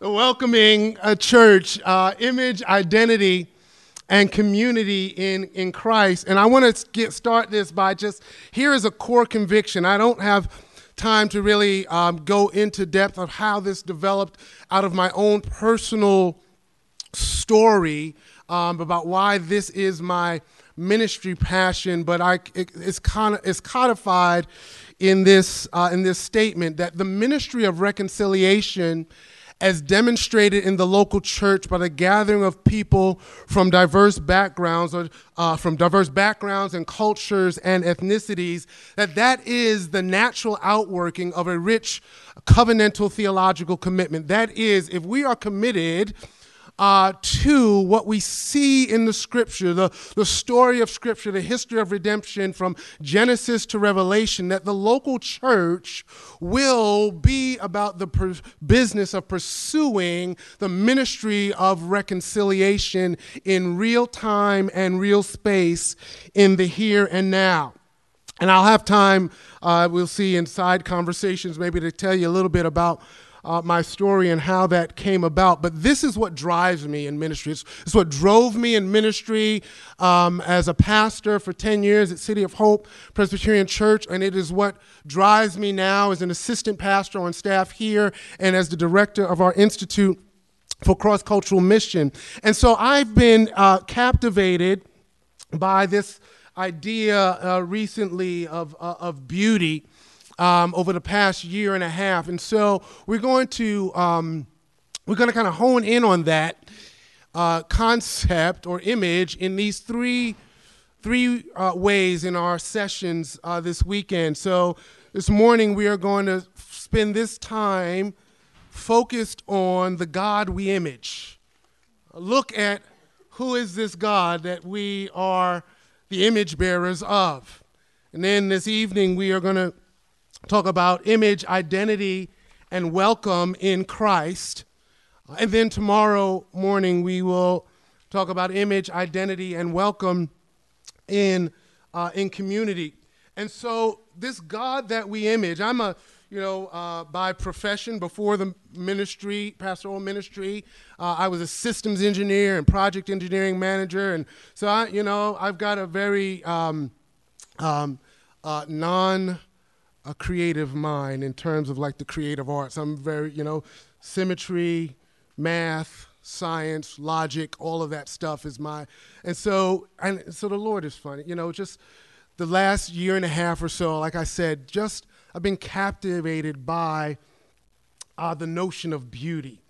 welcoming a church, uh, image, identity, and community in, in Christ. And I want to get start this by just here is a core conviction. I don't have time to really um, go into depth of how this developed out of my own personal story um, about why this is my ministry passion, but I, it, it's, con- it's codified in this, uh, in this statement that the ministry of reconciliation as demonstrated in the local church by the gathering of people from diverse backgrounds or uh, from diverse backgrounds and cultures and ethnicities that that is the natural outworking of a rich covenantal theological commitment. That is if we are committed uh, to what we see in the scripture, the, the story of scripture, the history of redemption from Genesis to Revelation, that the local church will be about the per- business of pursuing the ministry of reconciliation in real time and real space in the here and now. And I'll have time, uh, we'll see in side conversations, maybe to tell you a little bit about uh, my story and how that came about. But this is what drives me in ministry. It's, it's what drove me in ministry um, as a pastor for 10 years at City of Hope Presbyterian Church, and it is what drives me now as an assistant pastor on staff here and as the director of our institute for cross cultural mission. And so I've been uh, captivated by this idea uh, recently of, uh, of beauty um, over the past year and a half. And so we're going to um, we're going to kind of hone in on that uh, concept or image in these three three uh, ways in our sessions uh, this weekend. So this morning we are going to spend this time focused on the God we image. Look at who is this God that we are the image bearers of. And then this evening we are going to talk about image, identity, and welcome in Christ. And then tomorrow morning, we will talk about image, identity, and welcome in, uh, in community. And so, this God that we image, I'm a, you know, uh, by profession, before the ministry, pastoral ministry, uh, I was a systems engineer and project engineering manager. And so, I, you know, I've got a very um, um, uh, non a creative mind in terms of like the creative arts. I'm very, you know, symmetry, math, science, logic, all of that stuff is my, and so, and so the Lord is funny, you know, just the last year and a half or so, like I said, just I've been captivated by uh, the notion of beauty.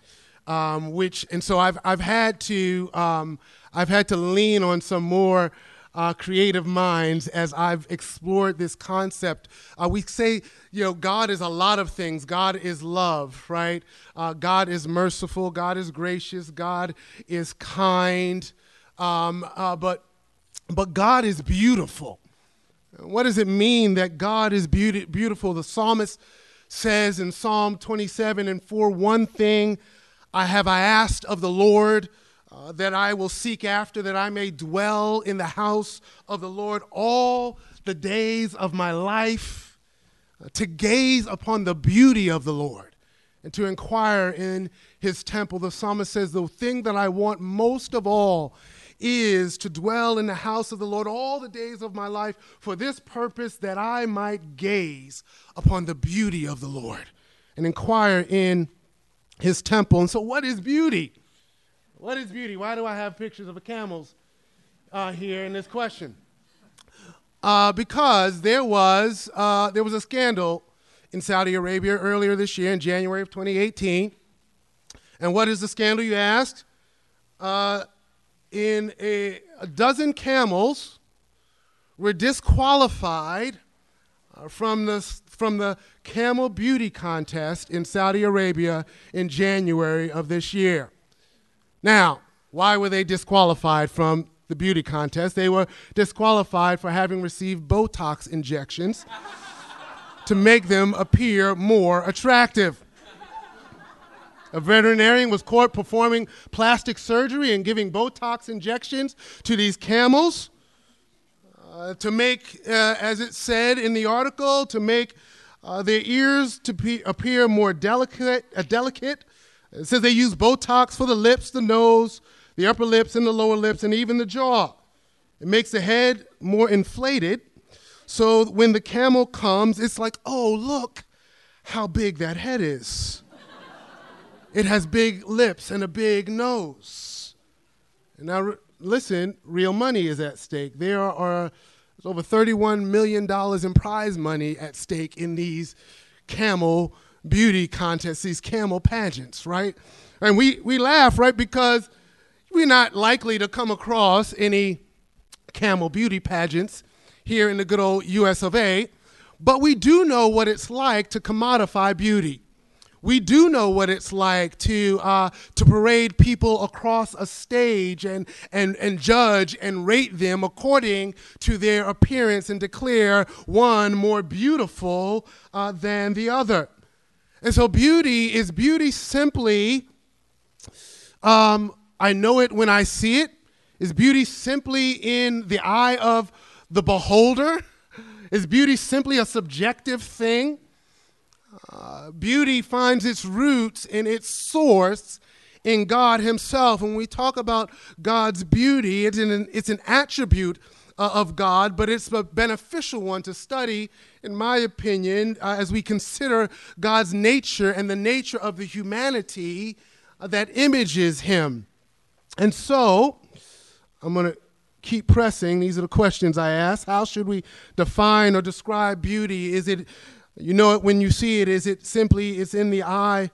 Um, which and so I've I've had to um, I've had to lean on some more uh, creative minds as I've explored this concept. Uh, we say, you know, God is a lot of things. God is love, right? Uh, God is merciful. God is gracious. God is kind. Um, uh, but, but God is beautiful. What does it mean that God is beauty, beautiful? The psalmist says in Psalm 27 and 4 One thing I have I asked of the Lord uh, that I will seek after, that I may dwell in the house of the Lord all the days of my life, uh, to gaze upon the beauty of the Lord and to inquire in his temple. The psalmist says, The thing that I want most of all is to dwell in the house of the Lord all the days of my life for this purpose that I might gaze upon the beauty of the Lord and inquire in his temple. And so, what is beauty? What is beauty? Why do I have pictures of camels uh, here in this question? Uh, because there was, uh, there was a scandal in Saudi Arabia earlier this year in January of 2018. And what is the scandal, you asked? Uh, in a, a, dozen camels were disqualified uh, from, the, from the camel beauty contest in Saudi Arabia in January of this year. Now, why were they disqualified from the beauty contest? They were disqualified for having received Botox injections to make them appear more attractive. A veterinarian was caught performing plastic surgery and giving Botox injections to these camels uh, to make, uh, as it said in the article, to make uh, their ears to be, appear more delicate, uh, delicate It says they use Botox for the lips, the nose, the upper lips, and the lower lips, and even the jaw. It makes the head more inflated. So when the camel comes, it's like, oh, look how big that head is. it has big lips and a big nose. And now, listen, real money is at stake. There are over $31 million in prize money at stake in these camel beauty contests, these camel pageants, right? And we, we laugh, right? Because we're not likely to come across any camel beauty pageants here in the good old US of A, but we do know what it's like to commodify beauty. We do know what it's like to, uh, to parade people across a stage and, and, and judge and rate them according to their appearance and declare one more beautiful uh, than the other. And so, beauty is beauty simply, um, I know it when I see it. Is beauty simply in the eye of the beholder? Is beauty simply a subjective thing? Uh, beauty finds its roots and its source in God Himself. When we talk about God's beauty, it's an, it's an attribute uh, of God, but it's a beneficial one to study, in my opinion, uh, as we consider God's nature and the nature of the humanity uh, that images Him. And so, I'm going to keep pressing. These are the questions I ask. How should we define or describe beauty? Is it, you know it when you see it, is it simply, it's in the eye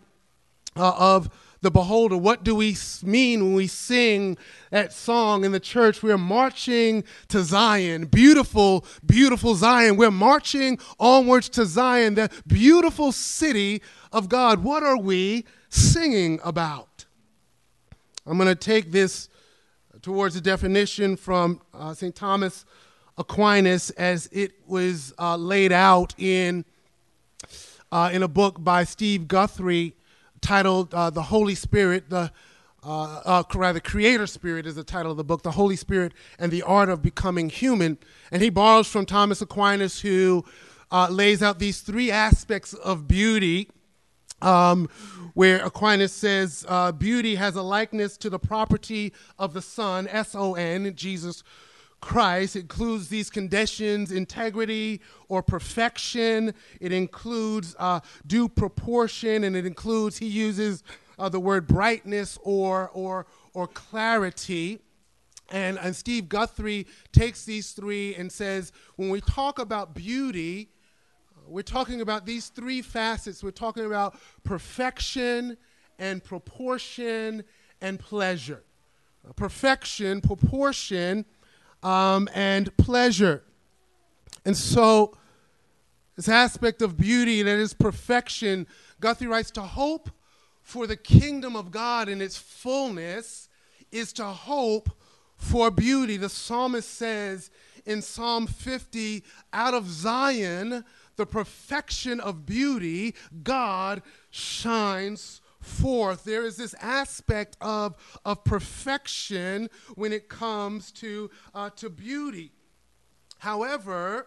uh, of the beholder? What do we mean when we sing that song in the church? We're marching to Zion, beautiful, beautiful Zion. We're marching onwards to Zion, the beautiful city of God. What are we singing about? I'm going to take this towards a definition from uh, St. Thomas Aquinas as it was uh, laid out in, uh, in a book by Steve Guthrie titled uh, The Holy Spirit, the uh, uh, rather, Creator Spirit is the title of the book, The Holy Spirit and the Art of Becoming Human. And he borrows from Thomas Aquinas, who lays out these three aspects of beauty um, where Aquinas says uh, beauty has a likeness to the property of the Son, S O N, Jesus Christ. Includes these conditions integrity or perfection, it includes uh, due proportion, and it includes, he uses uh, the word brightness or, or, or clarity. And, and Steve Guthrie takes these three and says, when we talk about beauty, we're talking about these three facets. We're talking about perfection and proportion and pleasure. Perfection, proportion, um, and pleasure. And so, this aspect of beauty that is perfection, Guthrie writes to hope for the kingdom of God in its fullness is to hope for beauty. The psalmist says in Psalm 50, out of Zion, the perfection of beauty, God shines forth. There is this aspect of, of perfection when it comes to, uh, to beauty. However,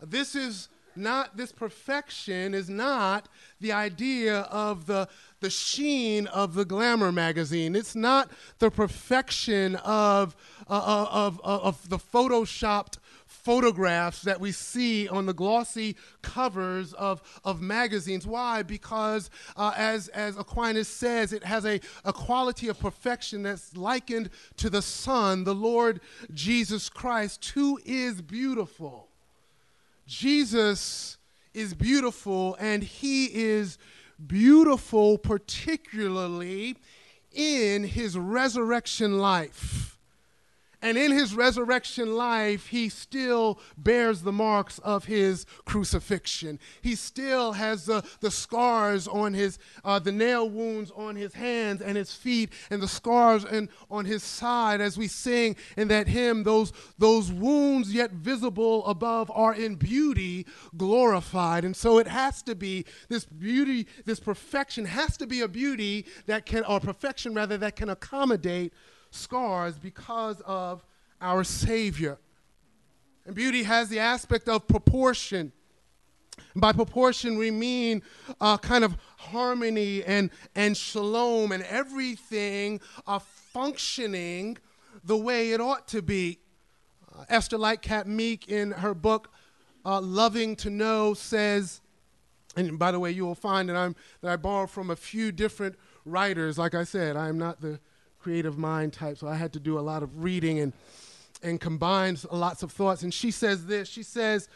this is not this perfection is not the idea of the the sheen of the glamour magazine it's not the perfection of uh, of, of, of the photoshopped photographs that we see on the glossy covers of, of magazines. Why? Because, uh, as, as Aquinas says, it has a, a quality of perfection that's likened to the Son, the Lord Jesus Christ, who is beautiful. Jesus is beautiful, and he is beautiful, particularly in his resurrection life. And in his resurrection life, he still bears the marks of his crucifixion. He still has the, the scars on his, uh, the nail wounds on his hands and his feet, and the scars in, on his side. As we sing in that hymn, those, those wounds yet visible above are in beauty glorified. And so it has to be this beauty, this perfection has to be a beauty that can, or perfection rather, that can accommodate scars because of our Savior. And beauty has the aspect of proportion. By proportion, we mean uh, kind of harmony and, and shalom and everything uh, functioning the way it ought to be. Uh, Esther Lightcap Meek, in her book uh, Loving to Know, says, and by the way, you will find that, I'm, that I borrow from a few different writers. Like I said, I am not the creative mind type, so I had to do a lot of reading and, and combine lots of thoughts. And she says this she says,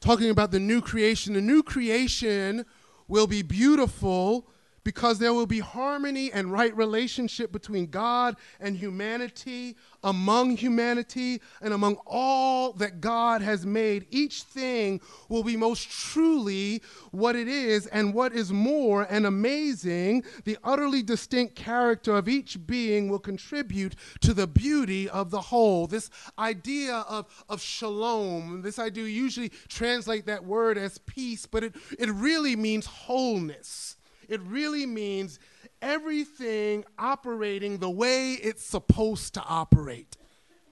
talking about the new creation, the new creation will be beautiful because there will be harmony and right relationship between God and humanity, among humanity, and among all that God has made. Each thing will be most truly what it is, and what is more and amazing, the utterly distinct character of each being will contribute to the beauty of the whole. This idea of, of shalom, this idea usually translate that word as peace, but it, it really means wholeness it really means everything operating the way it's supposed to operate.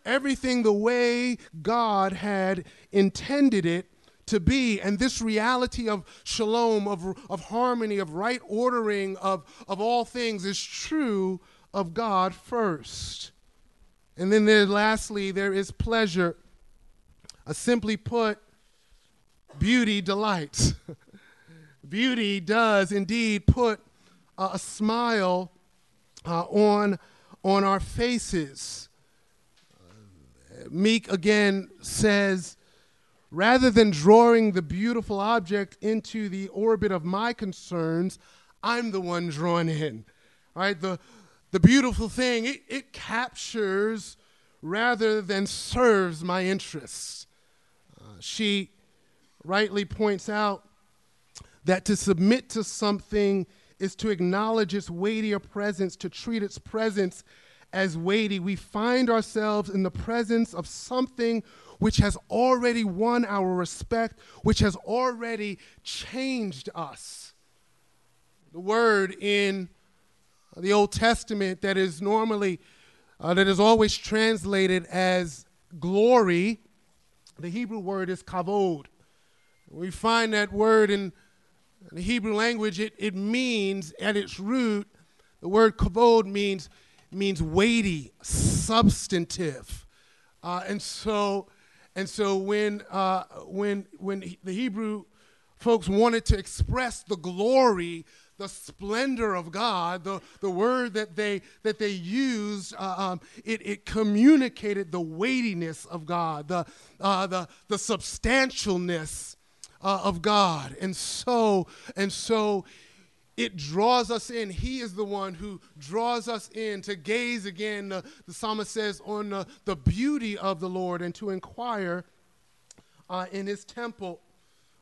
Everything the way God had intended it to be. And this reality of shalom, of, of harmony, of right ordering of, of all things is true of God first. And then there, lastly, there is pleasure. Uh, simply put, beauty delights. Beauty does indeed put a smile uh, on, on our faces. Meek again says, rather than drawing the beautiful object into the orbit of my concerns, I'm the one drawn in. All right, the, the beautiful thing, it, it captures rather than serves my interests. Uh, she rightly points out that to submit to something is to acknowledge its weightier presence, to treat its presence as weighty. We find ourselves in the presence of something which has already won our respect, which has already changed us. The word in the Old Testament that is normally, uh, that is always translated as glory, the Hebrew word is kavod. We find that word in in the Hebrew language, it, it means, at its root, the word kavod means, means weighty, substantive. Uh, and so, and so when, uh, when, when the Hebrew folks wanted to express the glory, the splendor of God, the, the word that they, that they used, uh, um, it, it communicated the weightiness of God, the, uh, the, the substantialness uh, of God. And so, and so it draws us in. He is the one who draws us in to gaze again, uh, the psalmist says, on uh, the beauty of the Lord and to inquire uh, in his temple.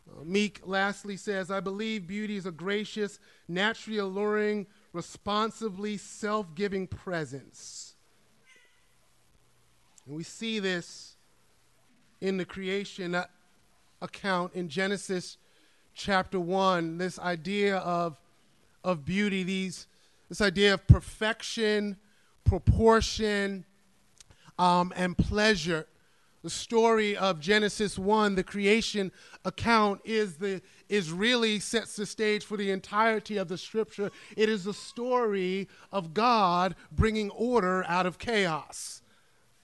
Uh, Meek lastly says, I believe beauty is a gracious, naturally alluring, responsibly self giving presence. And we see this in the creation account in Genesis chapter 1, this idea of, of beauty, these, this idea of perfection, proportion, um, and pleasure. The story of Genesis 1, the creation account, is, the, is really sets the stage for the entirety of the scripture. It is the story of God bringing order out of chaos.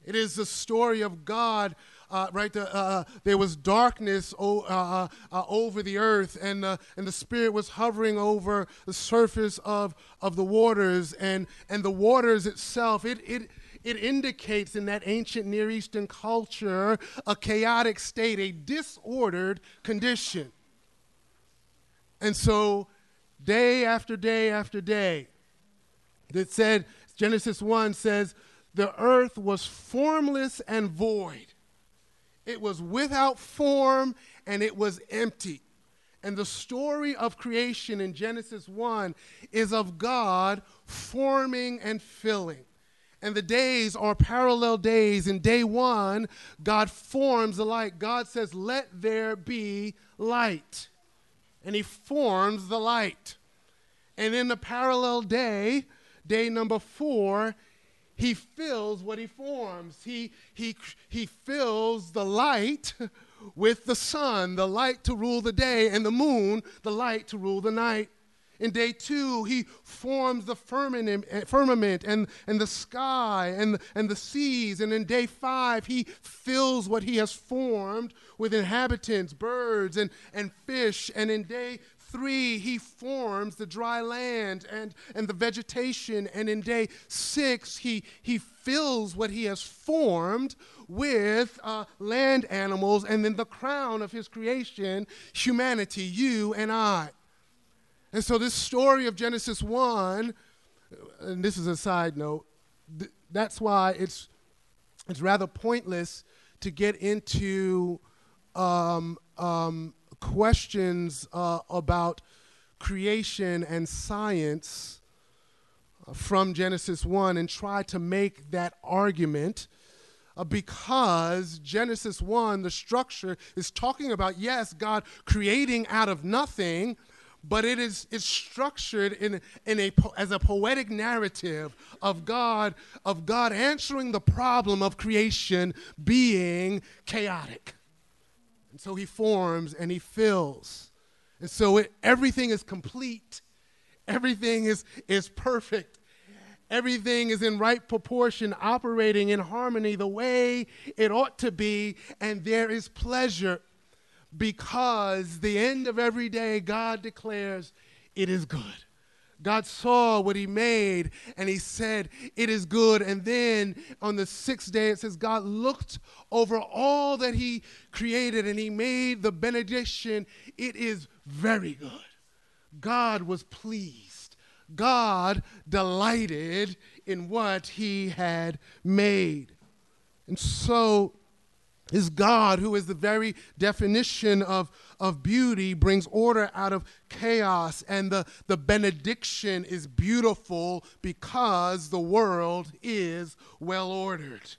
It is the story of God uh, right? The, uh, uh, there was darkness o- uh, uh, over the earth, and, and the Spirit was hovering over the surface of, of the waters, and, and the waters itself, it, it, it indicates in that ancient Near Eastern culture a chaotic state, a disordered condition. And so, day after day after day, it said, Genesis 1 says, the earth was formless and void. It was without form and it was empty. And the story of creation in Genesis 1 is of God forming and filling. And the days are parallel days. In day one, God forms the light. God says, Let there be light. And He forms the light. And in the parallel day, day number four, he fills what he forms. He, he, he fills the light with the sun, the light to rule the day, and the moon, the light to rule the night. In day two, he forms the firmament, eh, firmament and, and the sky and, and the seas. And in day five, he fills what he has formed with inhabitants, birds, and, and fish. And in day three, he forms the dry land and, and the vegetation. And in day six, he, he fills what he has formed with uh, land animals. And then the crown of his creation, humanity, you and I. And so, this story of Genesis 1, and this is a side note, th- that's why it's, it's rather pointless to get into um, um, questions uh, about creation and science uh, from Genesis 1 and try to make that argument. Uh, because Genesis 1, the structure is talking about, yes, God creating out of nothing, but it is it's structured in, in a, as a poetic narrative of God, of God answering the problem of creation being chaotic. And so he forms and he fills. And so it, everything is complete. Everything is, is perfect. Everything is in right proportion, operating in harmony the way it ought to be, and there is pleasure because the end of every day, God declares, it is good. God saw what he made and he said, It is good. And then on the sixth day, it says, God looked over all that he created and he made the benediction. It is very good. God was pleased. God delighted in what he had made. And so is God, who is the very definition of, of beauty, brings order out of chaos. And the, the benediction is beautiful because the world is well ordered.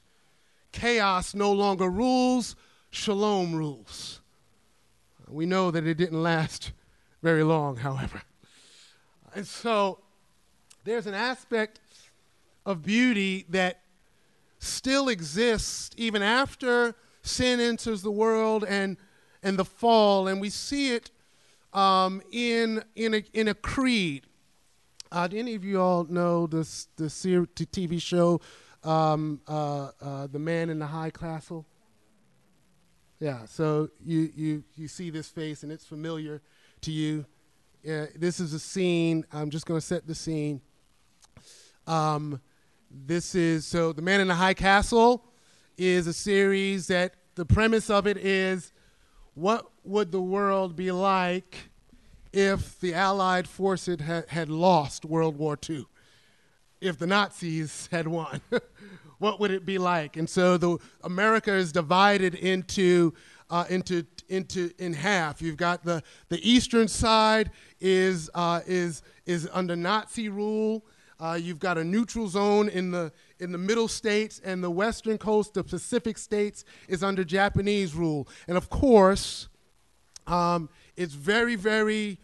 Chaos no longer rules, shalom rules. We know that it didn't last very long, however. And so there's an aspect of beauty that still exists even after sin enters the world and, and the fall, and we see it um, in, in, a, in a creed. Uh, do any of you all know this, the TV show, um, uh, uh, The Man in the High Castle? Yeah, so you, you, you see this face and it's familiar to you. this is a scene, I'm just going to set the scene. Um, this is, so The Man in the High Castle is a series that the premise of it is what would the world be like if the Allied forces had, had lost World War II? If the Nazis had won, what would it be like? And so the America is divided into uh, into into in half. You've got the the eastern side is uh, is is under Nazi rule. Uh, you've got a neutral zone in the in the middle states and the western coast, the Pacific states, is under Japanese rule. And of course, um, it's very, very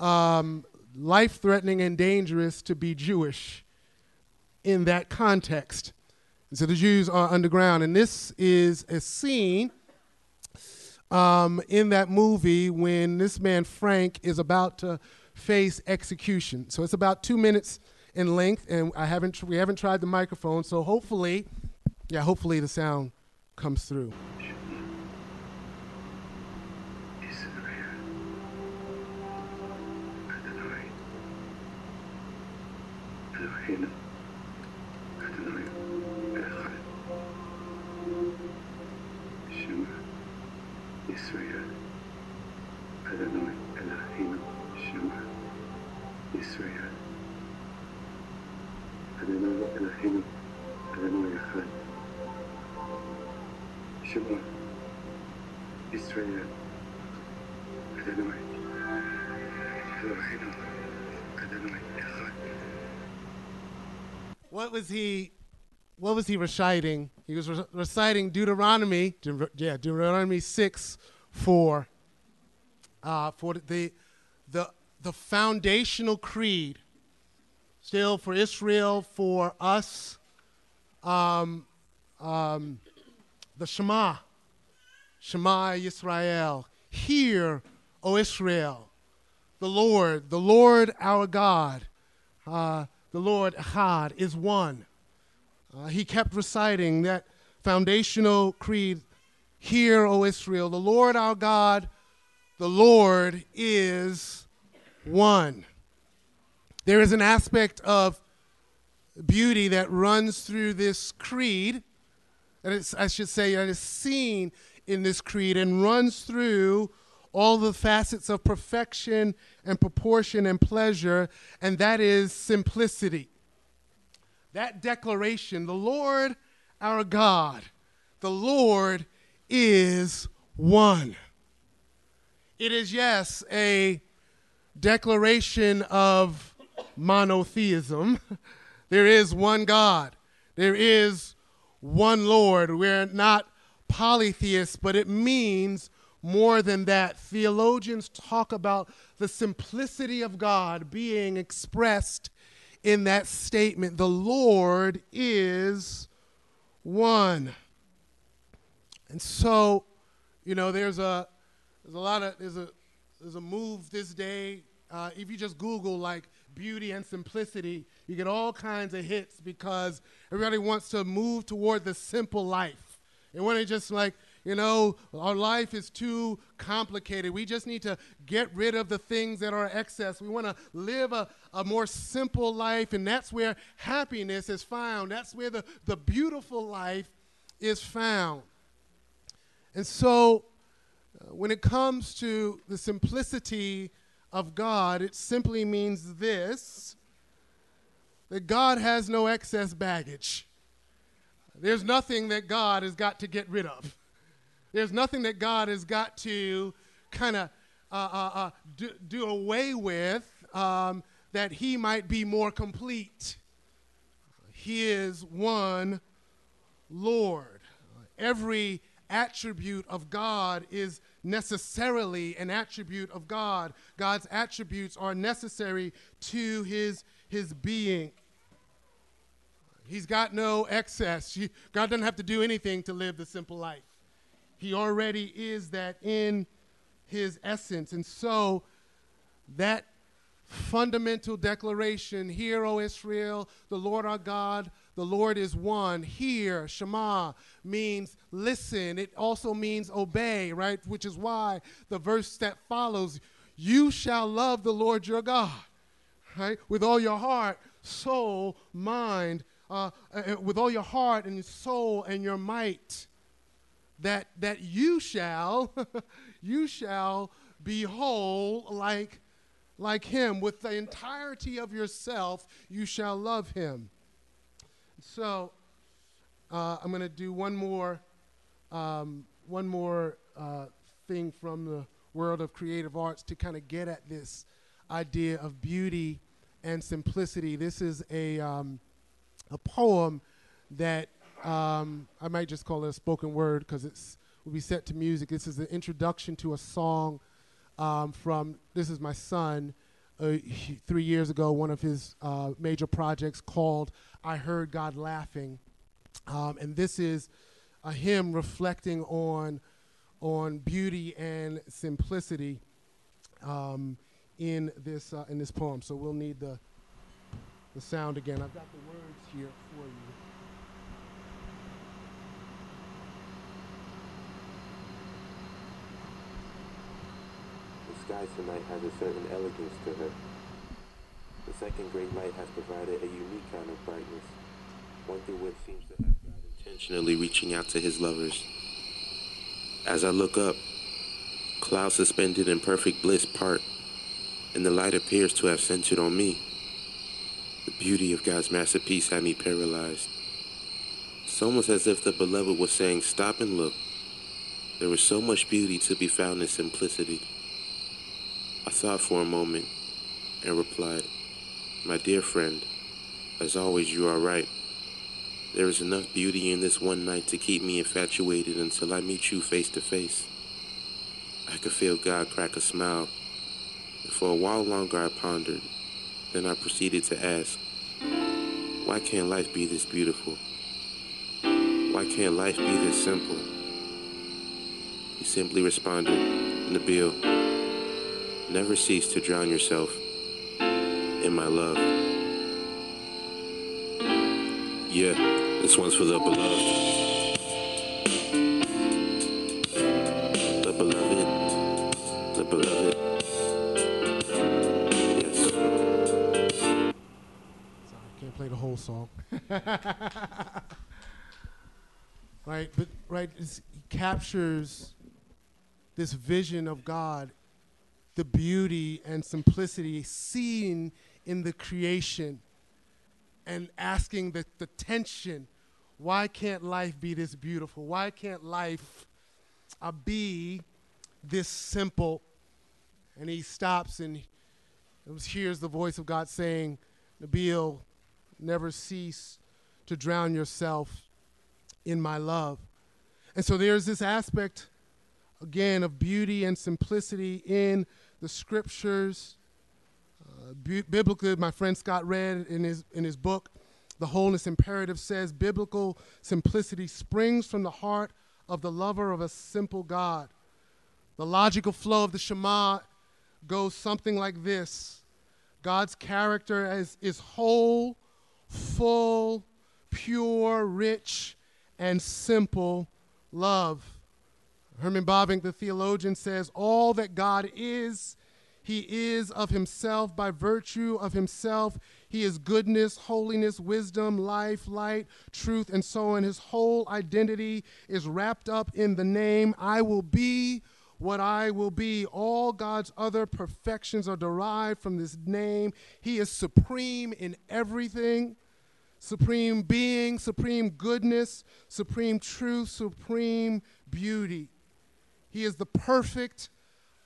um, life threatening and dangerous to be Jewish in that context. And so the Jews are underground. And this is a scene um, in that movie when this man, Frank, is about to face execution. So it's about two minutes in length, and I haven't we haven't tried the microphone, so hopefully, yeah, hopefully the sound comes through. What was he what was he reciting? He was re- reciting Deuteronomy, De- yeah, Deuteronomy 6 4. Uh, for the, the, the foundational creed still for Israel, for us. Um, um, the Shema. Shema Yisrael. Hear, O Israel, the Lord, the Lord our God, uh, the Lord Echad is one. Uh, he kept reciting that foundational creed Hear, O Israel, the Lord our God, the Lord is one. There is an aspect of beauty that runs through this creed, is, I should say, that is seen in this creed and runs through all the facets of perfection and proportion and pleasure, and that is simplicity. That declaration, the Lord our God, the Lord is one. It is, yes, a declaration of monotheism. There is one God. There is one Lord. We're not polytheists, but it means more than that. Theologians talk about the simplicity of God being expressed in that statement. The Lord is one. And so, you know, there's a there's a lot of there's a there's a move this day. Uh, if you just Google like beauty and simplicity, you get all kinds of hits because everybody wants to move toward the simple life. They want to just like you know, our life is too complicated. We just need to get rid of the things that are excess. We want to live a, a more simple life, and that's where happiness is found. That's where the, the beautiful life is found. And so, uh, when it comes to the simplicity of God, it simply means this that God has no excess baggage. There's nothing that God has got to get rid of. There's nothing that God has got to kind of uh, uh, uh, do, do, away with um, that he might be more complete. He is one Lord. Every attribute of God is necessarily an attribute of God. God's attributes are necessary to his, his being. He's got no excess. God doesn't have to do anything to live the simple life. He already is that in his essence. And so that fundamental declaration, Hear, O Israel, the Lord our God, the Lord is one. Hear, Shema, means listen. It also means obey, right? Which is why the verse that follows, you shall love the Lord your God, right? With all your heart, soul, mind, uh, uh, with all your heart and soul and your might that, that you shall, you shall be whole like, like him. With the entirety of yourself, you shall love him. So uh, I'm going to do one more, um, one more uh, thing from the world of creative arts to kind of get at this idea of beauty and simplicity. This is a, um, a poem that um, I might just call it a spoken word because it's will be set to music. This is the introduction to a song um, from this is my son. Uh, he, three years ago, one of his uh, major projects called "I Heard God Laughing," um, and this is a hymn reflecting on on beauty and simplicity um, in this uh, in this poem. So we'll need the the sound again. I've got the words here for you. Sky tonight has a certain elegance to her. The second great light has provided a unique kind of brightness, one through which seems to have God intentionally reaching out to his lovers. As I look up, clouds suspended in perfect bliss part, and the light appears to have centered on me. The beauty of God's masterpiece had me paralyzed. It's almost as if the beloved was saying, Stop and look. There is so much beauty to be found in simplicity. Thought for a moment and replied, My dear friend, as always, you are right. There is enough beauty in this one night to keep me infatuated until I meet you face to face. I could feel God crack a smile. For a while longer, I pondered. Then I proceeded to ask, Why can't life be this beautiful? Why can't life be this simple? He simply responded, Nabil, never cease to drown yourself in my love. Yeah, this one's for the beloved. The beloved. The beloved. Sorry, can't play the whole song. right, but right, it captures this vision of God, the beauty and simplicity seen in the creation, and asking the, the tension why can't life be this beautiful? Why can't life uh, be this simple? And he stops and hears the voice of God saying, Nabil, never cease to drown yourself in my love. And so there's this aspect, again, of beauty and simplicity in the scriptures. Uh, biblically, my friend Scott read in his, in his book, The Wholeness Imperative says, biblical simplicity springs from the heart of the lover of a simple God. The logical flow of the Shema goes something like this God's character is, is whole, full, pure, rich, and simple love. Herman Bavinck, the theologian, says, All that God is, he is of himself by virtue of himself. He is goodness, holiness, wisdom, life, light, truth, and so on. His whole identity is wrapped up in the name I will be what I will be. All God's other perfections are derived from this name. He is supreme in everything supreme being, supreme goodness, supreme truth, supreme beauty. He is the perfect,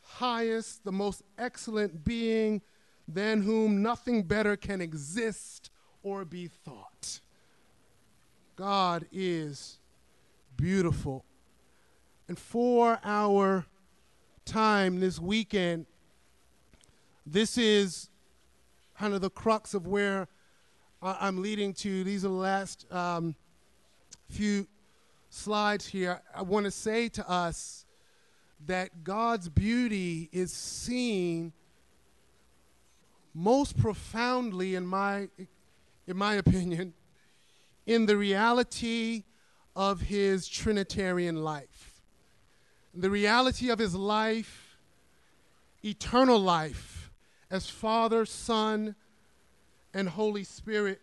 highest, the most excellent being than whom nothing better can exist or be thought. God is beautiful. And for our time this weekend, this is kind of the crux of where I'm leading to. These are the last um, few slides here. I want to say to us that God's beauty is seen most profoundly, in my, in my opinion, in the reality of his Trinitarian life. The reality of his life, eternal life, as Father, Son, and Holy Spirit.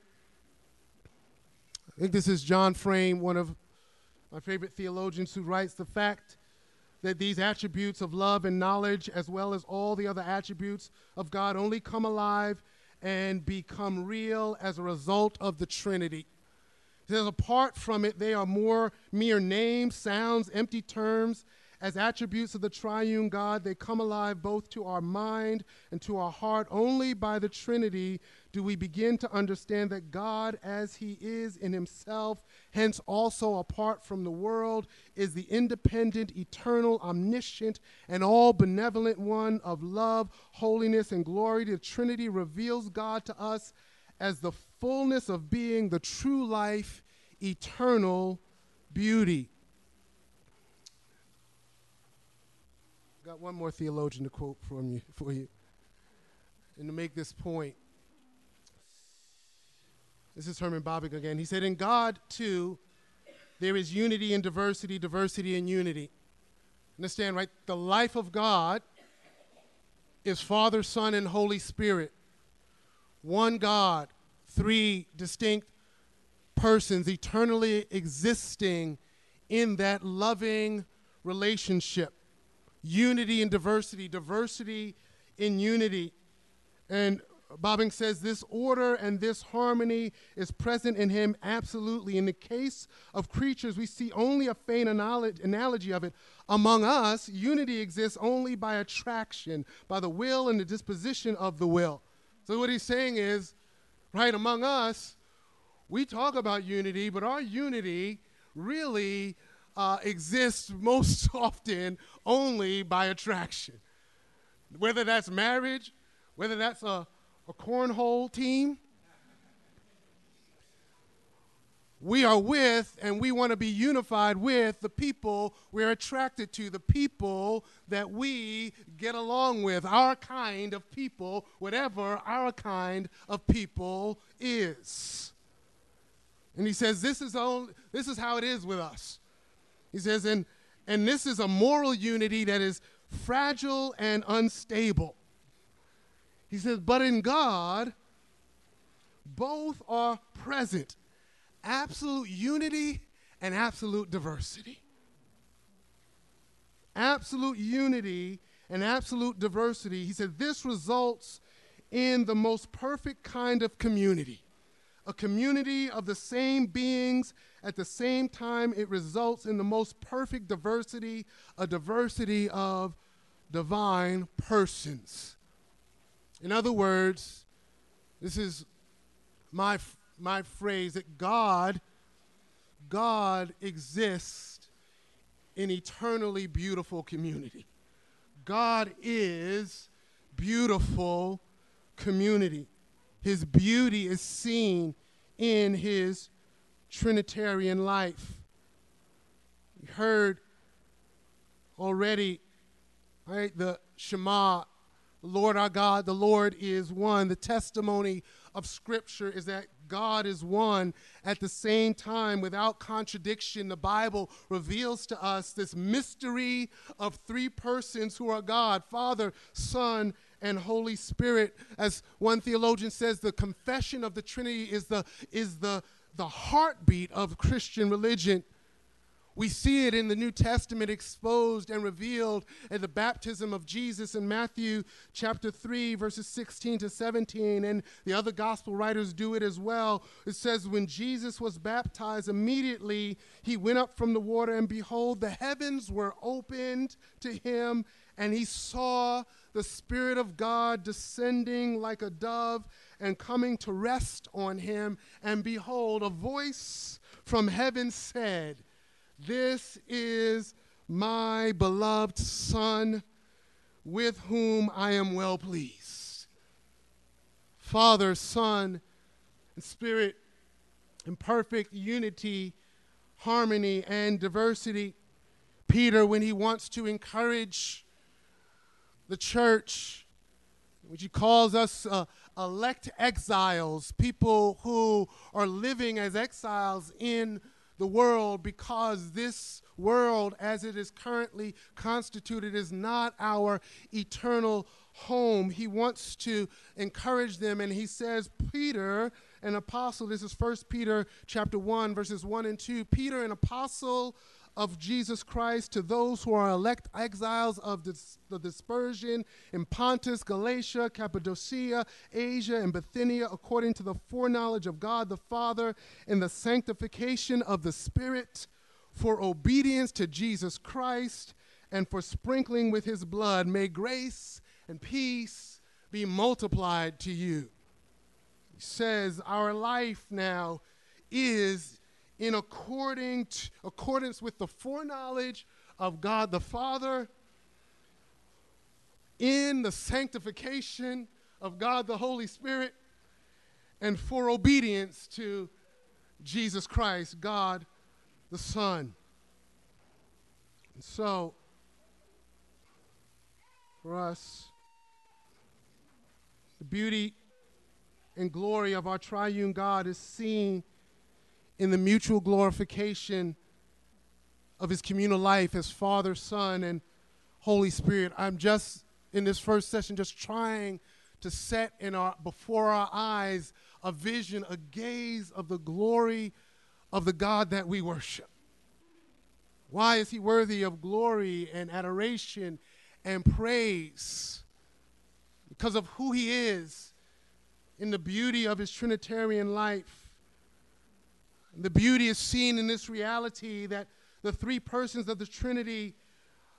I think this is John Frame, one of my favorite theologians, who writes the fact that these attributes of love and knowledge, as well as all the other attributes of God, only come alive and become real as a result of the Trinity. He says, apart from it, they are more mere names, sounds, empty terms. As attributes of the triune God, they come alive both to our mind and to our heart. Only by the Trinity do we begin to understand that God, as He is in Himself, hence also apart from the world, is the independent, eternal, omniscient, and all benevolent one of love, holiness, and glory. The Trinity reveals God to us as the fullness of being, the true life, eternal beauty. Got one more theologian to quote from you for you. And to make this point, this is Herman Bavinck again. He said, In God, too, there is unity and diversity, diversity and unity. Understand, right? The life of God is Father, Son, and Holy Spirit. One God, three distinct persons eternally existing in that loving relationship. Unity and diversity, diversity in unity. And Bavinck says this order and this harmony is present in him absolutely. In the case of creatures, we see only a faint analogy of it. Among us, unity exists only by attraction, by the will and the disposition of the will. So, what he's saying is, right, among us, we talk about unity, but our unity really uh, exists most often only by attraction. Whether that's marriage, whether that's a, a cornhole team, we are with and we want to be unified with the people we're attracted to, the people that we get along with, our kind of people, whatever our kind of people is. And he says, This is, only, this is how it is with us. He says, and, and this is a moral unity that is fragile and unstable. He says, But in God, both are present absolute unity and absolute diversity. Absolute unity and absolute diversity. He said this results in the most perfect kind of community. A community of the same beings at the same time, it results in the most perfect diversity, a diversity of divine persons. In other words, this is my my phrase that God, God exists in eternally beautiful community. God is beautiful community. His beauty is seen in his Trinitarian life. We heard already, right, the Shema, Lord our God, the Lord is one. The testimony of Scripture is that God is one. At the same time, without contradiction, the Bible reveals to us this mystery of three persons who are God Father, Son, and Holy Spirit. As one theologian says, the confession of the Trinity is the, is the, the heartbeat of Christian religion. We see it in the New Testament exposed and revealed at the baptism of Jesus in Matthew chapter 3, verses 16 to 17, and the other gospel writers do it as well. It says, When Jesus was baptized, immediately he went up from the water, and behold, the heavens were opened to him, and he saw the Spirit of God descending like a dove and coming to rest on him. And behold, a voice from heaven said, this is my beloved Son, with whom I am well pleased. Father, Son, and Spirit in perfect unity, harmony, and diversity. Peter, when he wants to encourage the church, which he calls us uh, elect exiles, people who are living as exiles in the world because this world, as it is currently constituted, is not our eternal home. He wants to encourage them, and he says, Peter, an apostle, this is First Peter chapter 1, verses 1 and 2. Peter, an apostle of Jesus Christ to those who are elect exiles of dis- the dispersion in Pontus, Galatia, Cappadocia, Asia, and Bithynia, according to the foreknowledge of God the Father and the sanctification of the Spirit, for obedience to Jesus Christ and for sprinkling with his blood. May grace and peace be multiplied to you. He says, Our life now is in according accordance with the foreknowledge of God the Father, in the sanctification of God the Holy Spirit, and for obedience to Jesus Christ, God the Son. And so, for us, the beauty and glory of our triune God is seen in the mutual glorification of his communal life as Father, Son, and Holy Spirit. I'm just in this first session just trying to set in our before our eyes a vision, a gaze of the glory of the God that we worship. Why is he worthy of glory and adoration and praise? Because of who he is in the beauty of his Trinitarian life the beauty is seen in this reality that the three persons of the Trinity,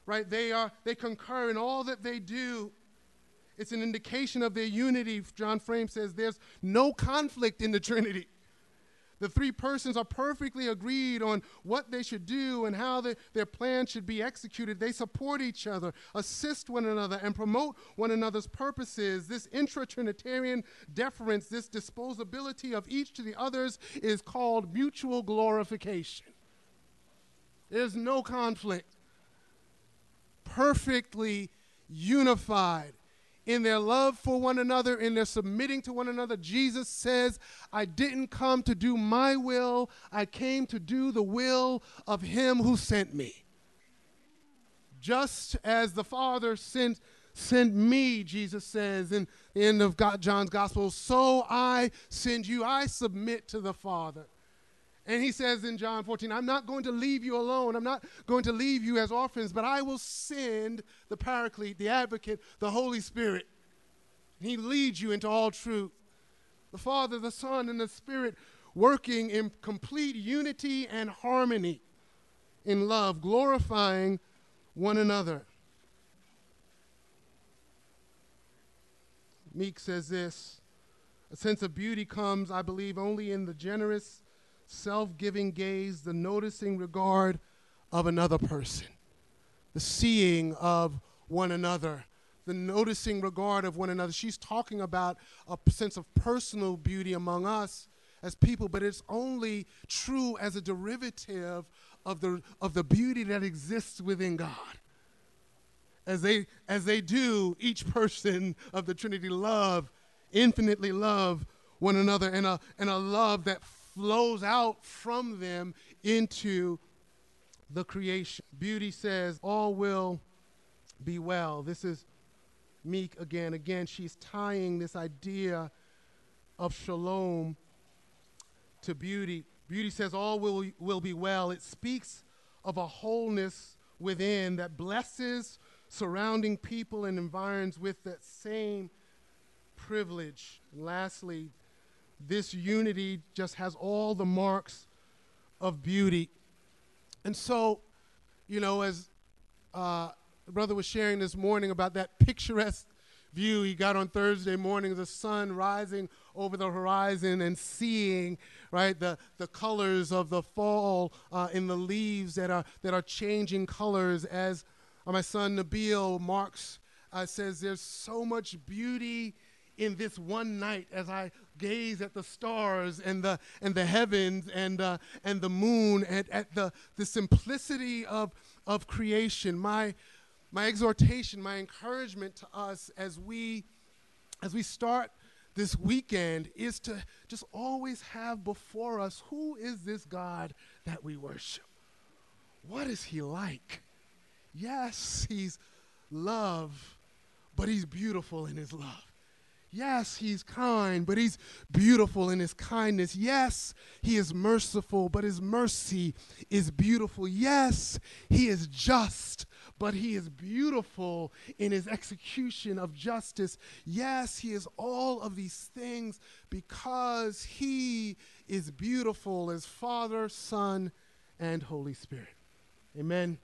right, they are they concur in all that they do. It's an indication of their unity. John Frame says there's no conflict in the Trinity. The three persons are perfectly agreed on what they should do and how the, their plan should be executed. They support each other, assist one another, and promote one another's purposes. This intra Trinitarian deference, this disposability of each to the others, is called mutual glorification. There's no conflict. Perfectly unified in their love for one another, in their submitting to one another. Jesus says, I didn't come to do my will, I came to do the will of him who sent me. Just as the Father sent sent me, Jesus says in the end of God, John's gospel, so I send you. I submit to the Father. And he says in John 14, I'm not going to leave you alone. I'm not going to leave you as orphans, but I will send the Paraclete, the Advocate, the Holy Spirit. And He leads you into all truth. The Father, the Son, and the Spirit working in complete unity and harmony in love, glorifying one another. Meek says this A sense of beauty comes, I believe, only in the generous self giving gaze, the noticing regard of another person, the seeing of one another, the noticing regard of one another. She's talking about a sense of personal beauty among us as people, but it's only true as a derivative of the, of the beauty that exists within God. As they, as they do, each person of the Trinity love, infinitely love one another, and a, and a love that flows out from them into the creation. Beauty says, All will be well. This is Meek again. Again, she's tying this idea of shalom to beauty. Beauty says, All will, will be well. It speaks of a wholeness within that blesses surrounding people and environs with that same privilege. And lastly, this unity just has all the marks of beauty. And so, you know, as uh, the brother was sharing this morning about that picturesque view he got on Thursday morning, the sun rising over the horizon and seeing, right, the, the colors of the fall uh, in the leaves that are, that are changing colors as uh, my son Nabil Marks uh, says, there's so much beauty in this one night as I gaze at the stars and the, and the heavens and, uh, and the moon and at the, the simplicity of, of creation. My, my exhortation, my encouragement to us as we, as we start this weekend is to just always have before us who is this God that we worship? What is he like? Yes, he's love, but he's beautiful in his love. Yes, he's kind, but he's beautiful in his kindness. Yes, he is merciful, but his mercy is beautiful. Yes, he is just, but he is beautiful in his execution of justice. Yes, he is all of these things because he is beautiful as Father, Son, and Holy Spirit. Amen.